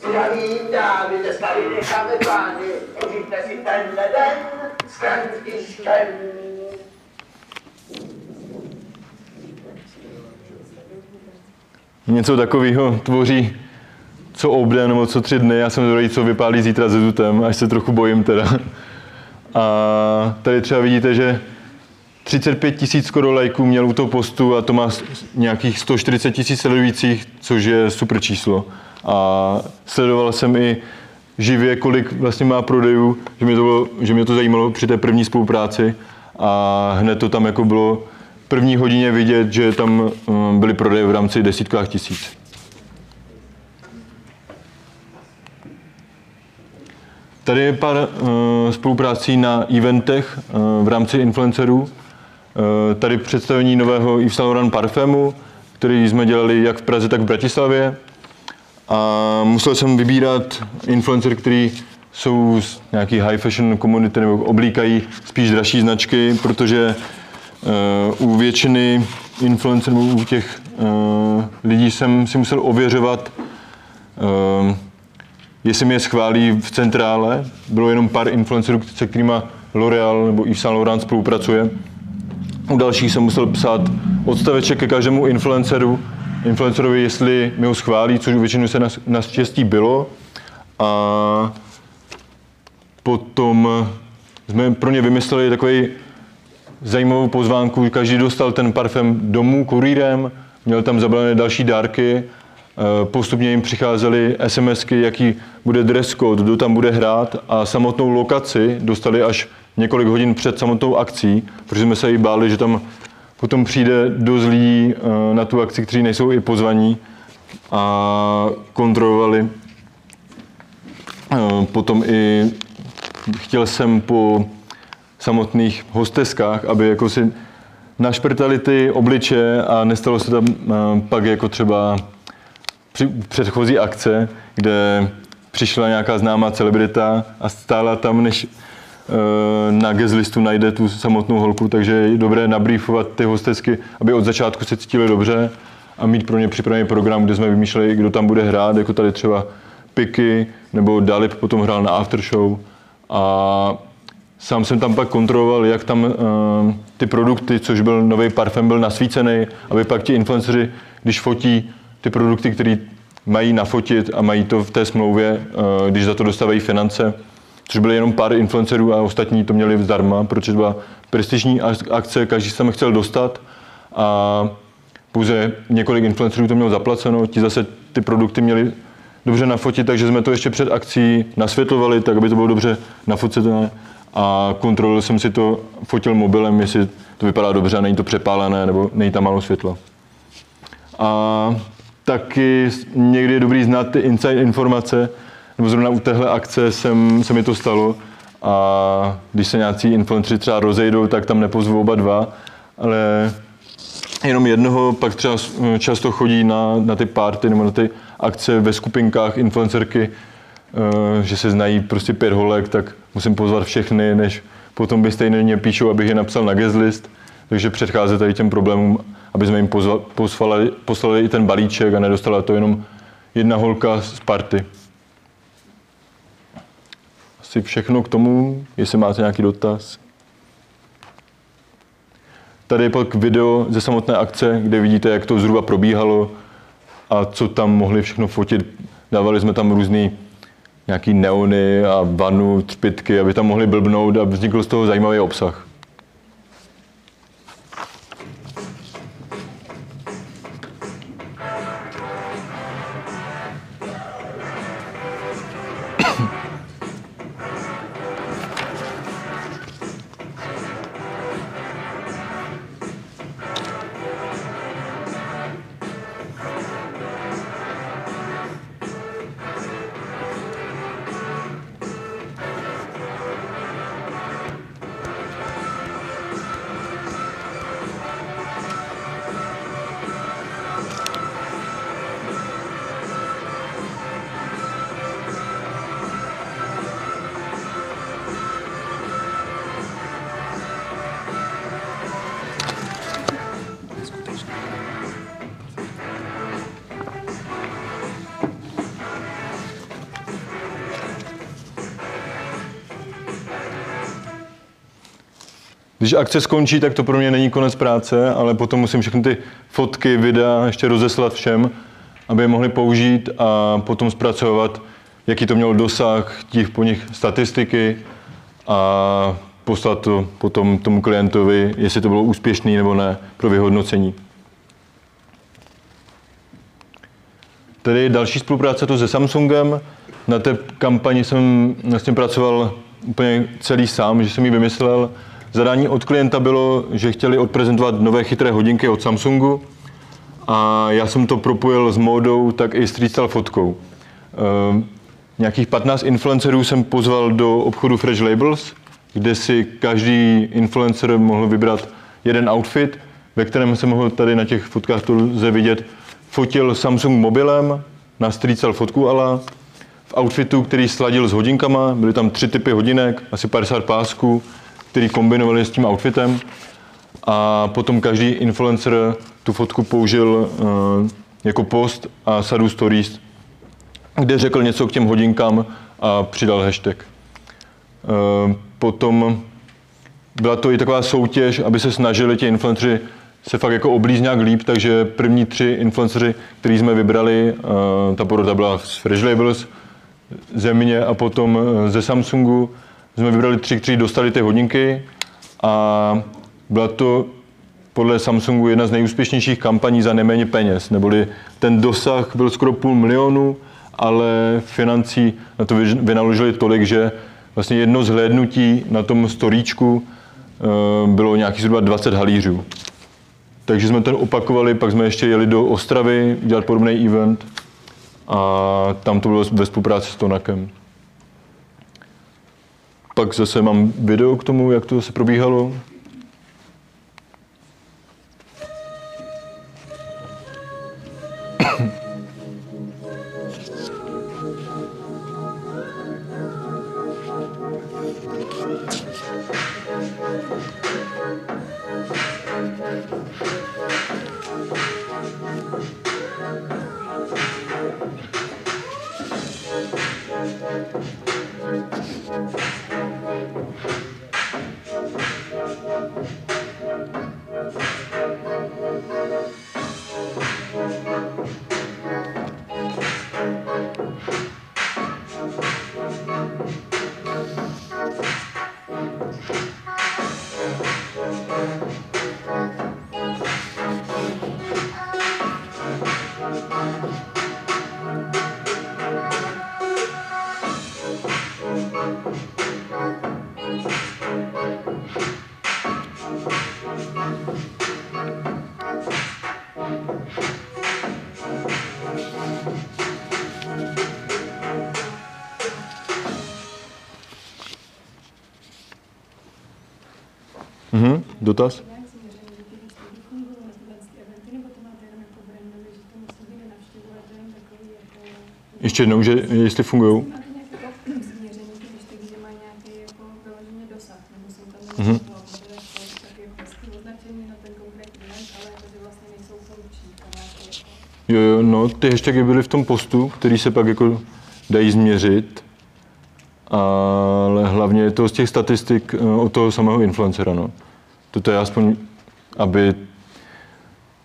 Zdravím dámy, dnes tady necháme pány, užijte si tenhle den s Františkem. Něco takového tvoří co obden nebo co tři dny. Já jsem zvědavý, co vypálí zítra se zutem, až se trochu bojím teda. A tady třeba vidíte, že 35 tisíc skoro lajků měl u toho postu a to má nějakých 140 tisíc sledujících, což je super číslo. A sledoval jsem i živě, kolik vlastně má prodejů, že mě to, bylo, že mě to zajímalo při té první spolupráci a hned to tam jako bylo první hodině vidět, že tam um, byly prodeje v rámci desítkách tisíc. Tady je pár uh, spoluprácí na eventech uh, v rámci influencerů. Uh, tady představení nového Yves Saint Laurent parfému, který jsme dělali jak v Praze, tak v Bratislavě. A musel jsem vybírat influencer, který jsou z nějaký high fashion komunity nebo oblíkají spíš dražší značky, protože u většiny influencerů, u těch uh, lidí jsem si musel ověřovat, uh, jestli mě schválí v centrále. Bylo jenom pár influencerů, se kterými L'Oreal nebo Yves Saint Laurent spolupracuje. U dalších jsem musel psát odstaveček ke každému influenceru, influencerovi, jestli mi ho schválí, což většinou se nas- naštěstí bylo. A potom jsme pro ně vymysleli takový zajímavou pozvánku. Každý dostal ten parfém domů kurýrem, měl tam zabalené další dárky. Eh, Postupně jim přicházely SMSky, jaký bude dress code, kdo tam bude hrát a samotnou lokaci dostali až několik hodin před samotnou akcí, protože jsme se i báli, že tam potom přijde dost lidí eh, na tu akci, kteří nejsou i pozvaní a kontrolovali. Eh, Potom i chtěl jsem po samotných hosteskách, aby jako si našprtali ty obliče a nestalo se tam eh, pak jako třeba při předchozí akce, kde přišla nějaká známá celebrita a stála tam, než eh, na guest listu najde tu samotnou holku, takže je dobré nabrýfovat ty hostesky, aby od začátku se cítili dobře a mít pro ně připravený program, kde jsme vymýšleli, kdo tam bude hrát, jako tady třeba Piky, nebo Dalip potom hrál na aftershow a Sám jsem tam pak kontroloval, jak tam uh, ty produkty, což byl nový parfém, byl nasvícený, aby pak ti influenceři, když fotí ty produkty, které mají nafotit a mají to v té smlouvě, uh, když za to dostávají finance, což byly jenom pár influencerů a ostatní to měli zdarma, protože to byla prestižní ak- akce, každý se tam chtěl dostat a pouze několik influencerů to mělo zaplaceno, ti zase ty produkty měli dobře nafotit, takže jsme to ještě před akcí nasvětlovali, tak aby to bylo dobře nafocené a kontroloval jsem si to, fotil mobilem, jestli to vypadá dobře a není to přepálené nebo není tam málo světla. A taky někdy je dobrý znát ty inside informace, nebo zrovna u téhle akce jsem, se mi to stalo a když se nějací influenceri třeba rozejdou, tak tam nepozvu oba dva, ale jenom jednoho, pak třeba často chodí na, na ty party nebo na ty akce ve skupinkách influencerky, že se znají prostě pět holek, tak musím pozvat všechny, než potom by stejně mě píšou, abych je napsal na guest list, takže předcházet tady těm problémům, aby jsme jim pozva, poslali, poslali i ten balíček a nedostala to jenom jedna holka z party. Asi všechno k tomu, jestli máte nějaký dotaz. Tady je pak video ze samotné akce, kde vidíte, jak to zhruba probíhalo a co tam mohli všechno fotit. Dávali jsme tam různý nějaký neony a vanu, třpitky, aby tam mohli blbnout a vznikl z toho zajímavý obsah. Když akce skončí, tak to pro mě není konec práce, ale potom musím všechny ty fotky, videa ještě rozeslat všem, aby je mohli použít a potom zpracovat, jaký to mělo dosah, těch po nich statistiky a poslat to potom tomu klientovi, jestli to bylo úspěšný nebo ne pro vyhodnocení. Tady další spolupráce to se Samsungem. Na té kampani jsem vlastně pracoval úplně celý sám, že jsem ji vymyslel. Zadání od klienta bylo, že chtěli odprezentovat nové chytré hodinky od Samsungu a já jsem to propojil s módou, tak i street fotkou. E, nějakých 15 influencerů jsem pozval do obchodu Fresh Labels, kde si každý influencer mohl vybrat jeden outfit, ve kterém se mohl tady na těch fotkách to lze vidět, fotil Samsung mobilem na style fotku ala, v outfitu, který sladil s hodinkama, byly tam tři typy hodinek, asi 50 pásků, který kombinovali s tím outfitem a potom každý influencer tu fotku použil uh, jako post a sadu stories, kde řekl něco k těm hodinkám a přidal hashtag. Uh, potom byla to i taková soutěž, aby se snažili ti influenceri se fakt jako oblíz nějak líp, takže první tři influenceři, který jsme vybrali, uh, ta porota byla z Fresh Labels, ze mě a potom ze Samsungu, jsme vybrali tři, kteří dostali ty hodinky a byla to podle Samsungu jedna z nejúspěšnějších kampaní za neméně peněz, neboli ten dosah byl skoro půl milionu, ale financí na to vynaložili tolik, že vlastně jedno zhlédnutí na tom storíčku eh, bylo nějakých zhruba 20 halířů. Takže jsme to opakovali, pak jsme ještě jeli do Ostravy dělat podobný event a tam to bylo ve spolupráci s Tonakem. Pak zase mám video k tomu, jak to zase probíhalo. Že vlastně nejsou funkční, tam nějaké jako... Jo, jo, no, ty hashtagy byly v tom postu, který se pak jako dají změřit, ale hlavně je to z těch statistik eh, od toho samého influencera, no. Toto je aspoň, aby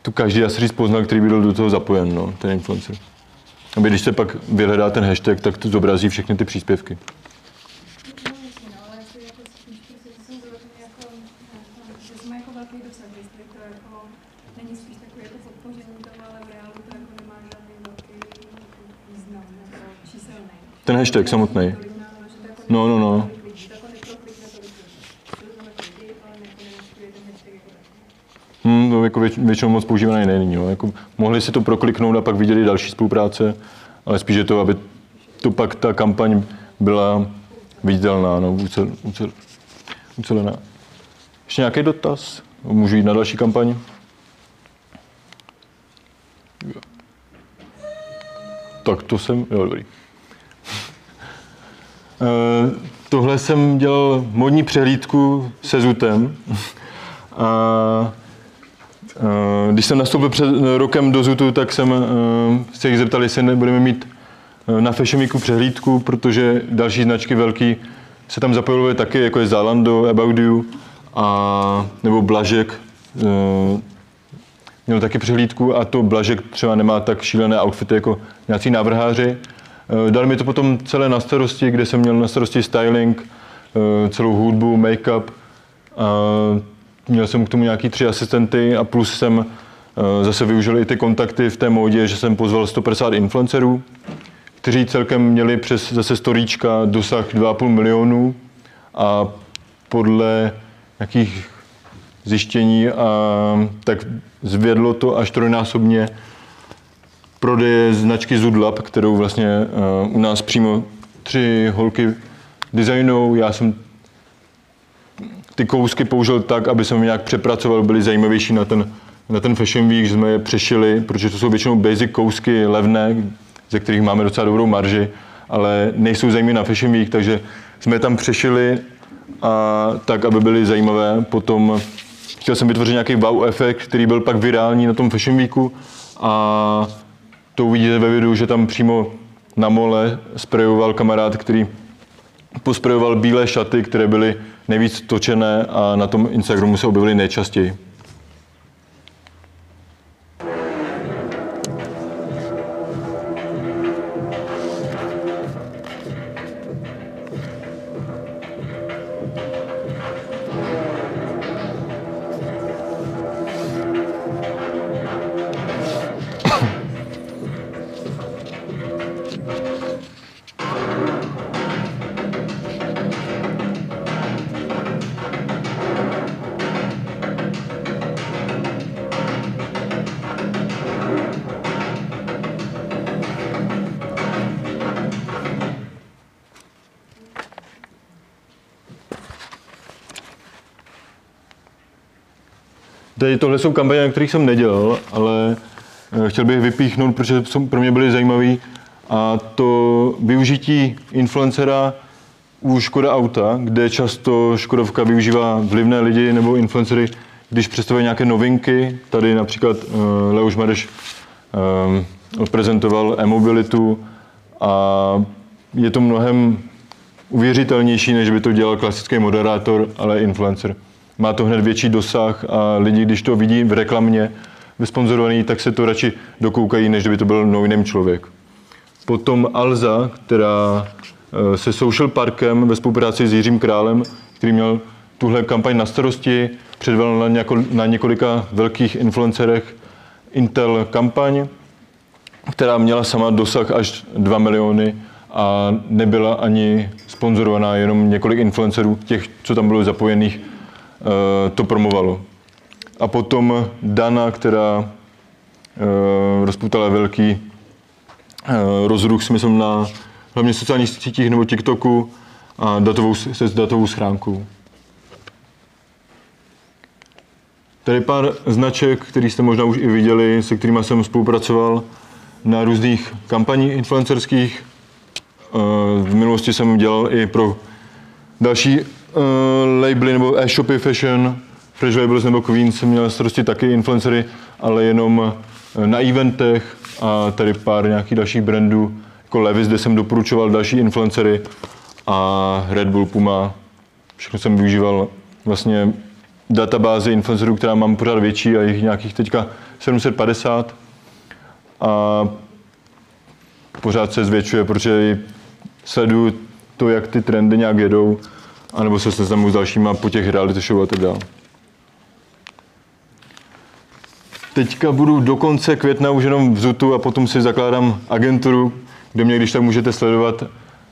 tu každý asi říct poznal, který byl do toho zapojen, no, ten influencer. Aby když se pak vyhledá ten hashtag, tak to zobrazí všechny ty příspěvky. Ten hashtag samotný. No, no, no. tolik lidí, to jako neproklikne tolik lidí. To znamená lidi, ale jako nenaštuje ten hashtag jako takový. Hmm, to jako věč, většinou moc používané není. No. Jako, mohli si to prokliknout a pak viděli další spolupráce, ale spíš je to, aby to pak ta kampaň byla viditelná, no, ucel, ucel, ucelená. Ještě nějaký dotaz? Můžu jít na další kampaň? Tak to jsem, jo, dobrý. Eh, Tohle jsem dělal modní přehlídku se Zutem. A když jsem nastoupil před rokem do Zutu, tak jsem eh, se jich zeptal, jestli nebudeme mít eh, na Fashion Weeku přehlídku, protože další značky velký se tam zapojovaly taky, jako je Zalando, About You a nebo Blažek. eh, Měl taky přehlídku a to Blažek třeba nemá tak šílené outfity jako nějací návrháři. Eh, Dal mi to potom celé na starosti, kde jsem měl na starosti styling, eh, celou hudbu, make-up. Měl jsem k tomu nějaký tři asistenty a plus jsem eh, zase využil i ty kontakty v té módě, že jsem pozval 150 influencerů, kteří celkem měli přes zase storíčka dosah 2,5 milionů a podle nějakých zjištění a tak zvědlo to až trojnásobně prodeje značky Zudlab, kterou vlastně uh, u nás přímo tři holky designou. Já jsem ty kousky použil tak, aby jsem je nějak přepracoval, byly zajímavější na ten, na ten Fashion Week, že jsme je přešili, protože to jsou většinou basic kousky levné, ze kterých máme docela dobrou marži, ale nejsou zajímavé na Fashion Week, takže jsme je tam přešili a tak, aby byly zajímavé. Potom chtěl jsem vytvořit nějaký wow efekt, který byl pak virální na tom Fashion Weeku a to uvidíte ve videu, že tam přímo na mole sprejoval kamarád, který posprejoval bílé šaty, které byly nejvíc točené a na tom Instagramu se objevily nejčastěji. Tohle jsou kampaně, na kterých jsem nedělal, ale eh, chtěl bych vypíchnout, protože jsou, pro mě byly zajímavý. A to využití influencera u Škoda Auta, kde často Škodovka využívá vlivné lidi nebo influencery, když představují nějaké novinky. Tady například uh, Leoš Mareš um, odprezentoval e-mobilitu a je to mnohem uvěřitelnější, než by to dělal klasický moderátor, ale influencer má to hned větší dosah a lidi, když to vidí v reklamě, vysponzorovaný, tak se to radši dokoukají, než kdyby to byl no člověk. Potom Alza, která eh, se Social Parkem ve spolupráci s Jiřím Králem, který měl tuhle kampaň na starosti, předvedl na, něko, na několika velkých influencerech Intel kampaň, která měla sama dosah až 2 miliony a nebyla ani sponzorovaná, jenom několik influencerů, těch, co tam bylo zapojených, to promovalo. A potom Dana, která eh, rozputala velký eh, rozruch, si myslím, na hlavně sociálních sítích nebo TikToku a datovou, se s datovou schránkou. Tady pár značek, který jste možná už i viděli, se kterými jsem spolupracoval na různých kampaních influencerských. V minulosti jsem dělal i pro další uh, labely nebo e-shopy fashion, Fresh Labels nebo Queen jsem měl starosti taky influencery, ale jenom eh, na eventech a tady pár nějakých dalších brandů, jako Levis, kde jsem doporučoval další influencery a Red Bull, Puma. Všechno jsem využíval vlastně databázi influencerů, která mám pořád větší a jich nějakých teďka 750 a pořád se zvětšuje, protože sleduju to, jak ty trendy nějak jedou anebo se seznamu s dalšíma po těch reality show a tak dále. Teďka budu do konce května už jenom v Zutu a potom si zakládám agenturu, kde mě když tak můžete sledovat.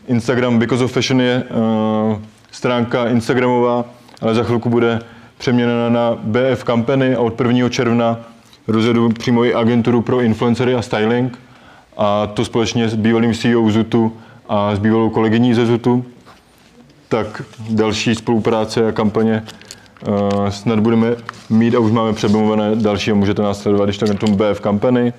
Instagram Because of Fashion je uh, stránka Instagramová, ale za chvilku bude přeměněna na BF Company a od 1. června rozjedu přímo i agenturu pro influencery a styling a to společně s bývalým CEO Zutu a s bývalou kolegyní ze Zutu tak další spolupráce a kampaně uh, snad budeme mít a už máme přebomované další a můžete nás sledovat, když tak na tom BF Company.